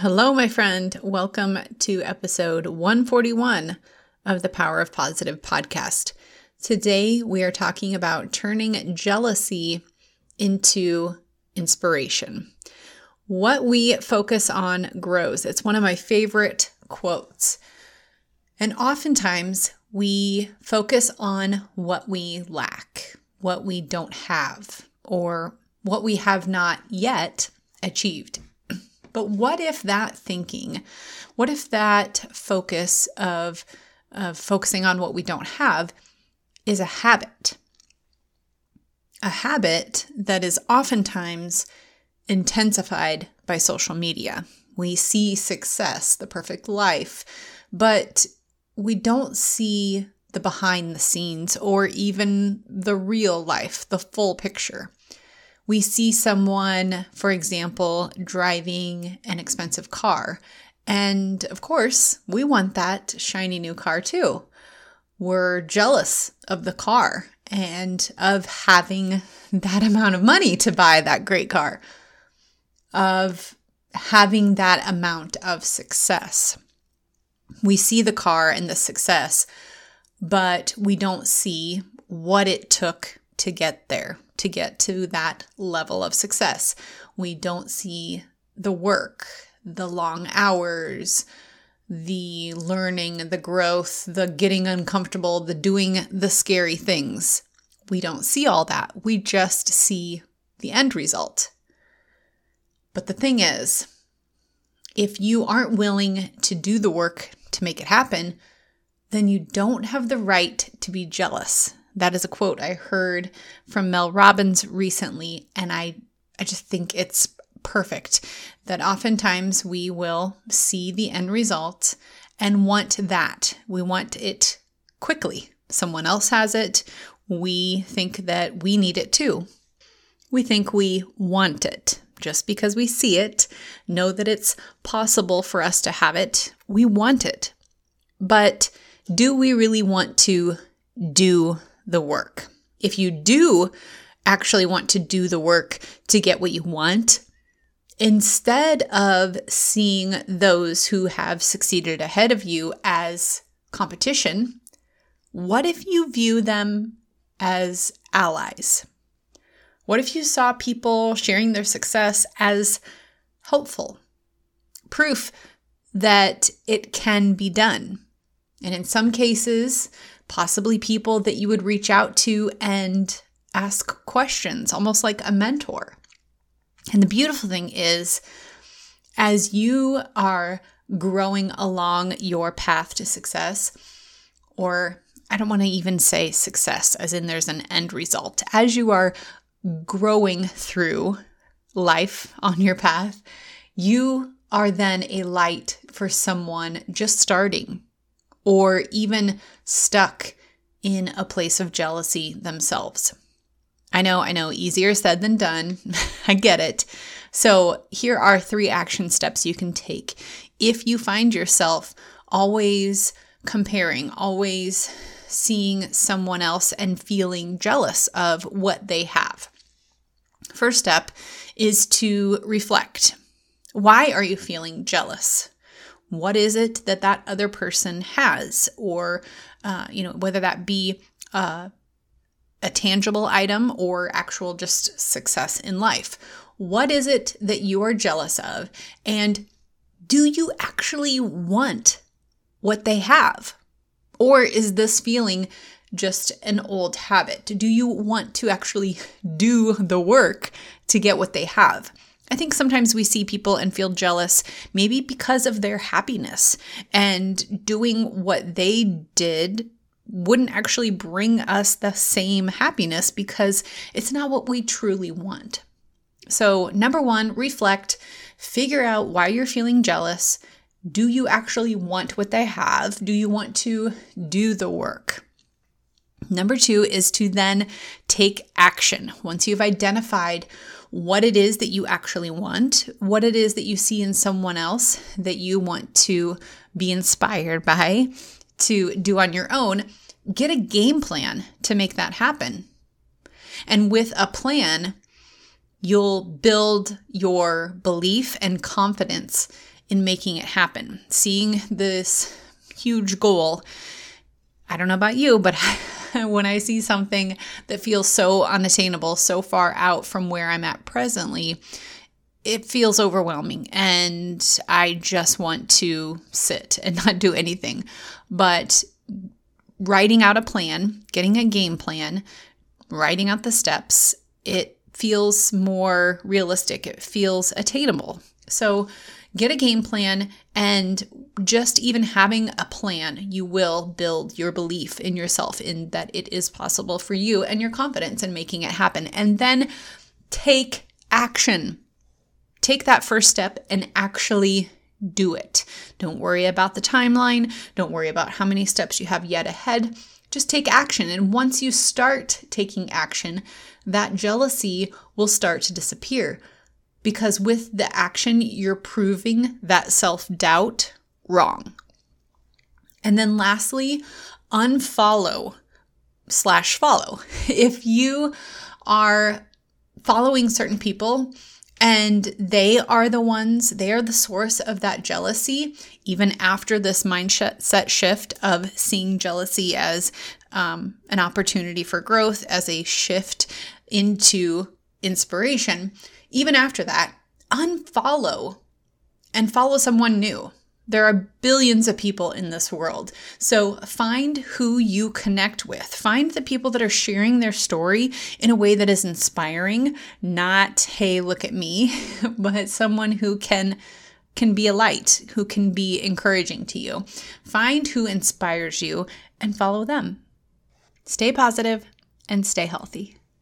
Hello, my friend. Welcome to episode 141 of the Power of Positive podcast. Today, we are talking about turning jealousy into inspiration. What we focus on grows. It's one of my favorite quotes. And oftentimes, we focus on what we lack, what we don't have, or what we have not yet achieved. But what if that thinking, what if that focus of, of focusing on what we don't have is a habit? A habit that is oftentimes intensified by social media. We see success, the perfect life, but we don't see the behind the scenes or even the real life, the full picture we see someone, for example, driving an expensive car. And of course, we want that shiny new car too. We're jealous of the car and of having that amount of money to buy that great car, of having that amount of success. We see the car and the success, but we don't see what it took to get there to get to that level of success. We don't see the work, the long hours, the learning, the growth, the getting uncomfortable, the doing the scary things. We don't see all that. We just see the end result. But the thing is, if you aren't willing to do the work to make it happen, then you don't have the right to be jealous. That is a quote I heard from Mel Robbins recently, and I, I just think it's perfect that oftentimes we will see the end result and want that. We want it quickly. Someone else has it. We think that we need it too. We think we want it. Just because we see it, know that it's possible for us to have it, we want it. But do we really want to do the work. If you do actually want to do the work to get what you want, instead of seeing those who have succeeded ahead of you as competition, what if you view them as allies? What if you saw people sharing their success as hopeful? Proof that it can be done. And in some cases, possibly people that you would reach out to and ask questions, almost like a mentor. And the beautiful thing is, as you are growing along your path to success, or I don't want to even say success, as in there's an end result, as you are growing through life on your path, you are then a light for someone just starting or even stuck in a place of jealousy themselves. I know, I know, easier said than done. I get it. So, here are three action steps you can take if you find yourself always comparing, always seeing someone else and feeling jealous of what they have. First step is to reflect. Why are you feeling jealous? What is it that that other person has? Or, uh, you know, whether that be uh, a tangible item or actual just success in life. What is it that you are jealous of? And do you actually want what they have? Or is this feeling just an old habit? Do you want to actually do the work to get what they have? I think sometimes we see people and feel jealous, maybe because of their happiness and doing what they did wouldn't actually bring us the same happiness because it's not what we truly want. So, number one, reflect, figure out why you're feeling jealous. Do you actually want what they have? Do you want to do the work? Number two is to then take action. Once you've identified what it is that you actually want, what it is that you see in someone else that you want to be inspired by to do on your own, get a game plan to make that happen. And with a plan, you'll build your belief and confidence in making it happen. Seeing this huge goal. I don't know about you, but when I see something that feels so unattainable, so far out from where I'm at presently, it feels overwhelming and I just want to sit and not do anything. But writing out a plan, getting a game plan, writing out the steps, it feels more realistic. It feels attainable. So get a game plan and just even having a plan, you will build your belief in yourself in that it is possible for you and your confidence in making it happen. And then take action. Take that first step and actually do it. Don't worry about the timeline. Don't worry about how many steps you have yet ahead. Just take action. And once you start taking action, that jealousy will start to disappear because with the action, you're proving that self doubt wrong. And then lastly, unfollow slash follow. If you are following certain people and they are the ones, they are the source of that jealousy, even after this mindset shift of seeing jealousy as um, an opportunity for growth, as a shift into inspiration even after that, unfollow and follow someone new. There are billions of people in this world. So find who you connect with. Find the people that are sharing their story in a way that is inspiring, not, hey, look at me, but someone who can can be a light, who can be encouraging to you. Find who inspires you and follow them. Stay positive and stay healthy.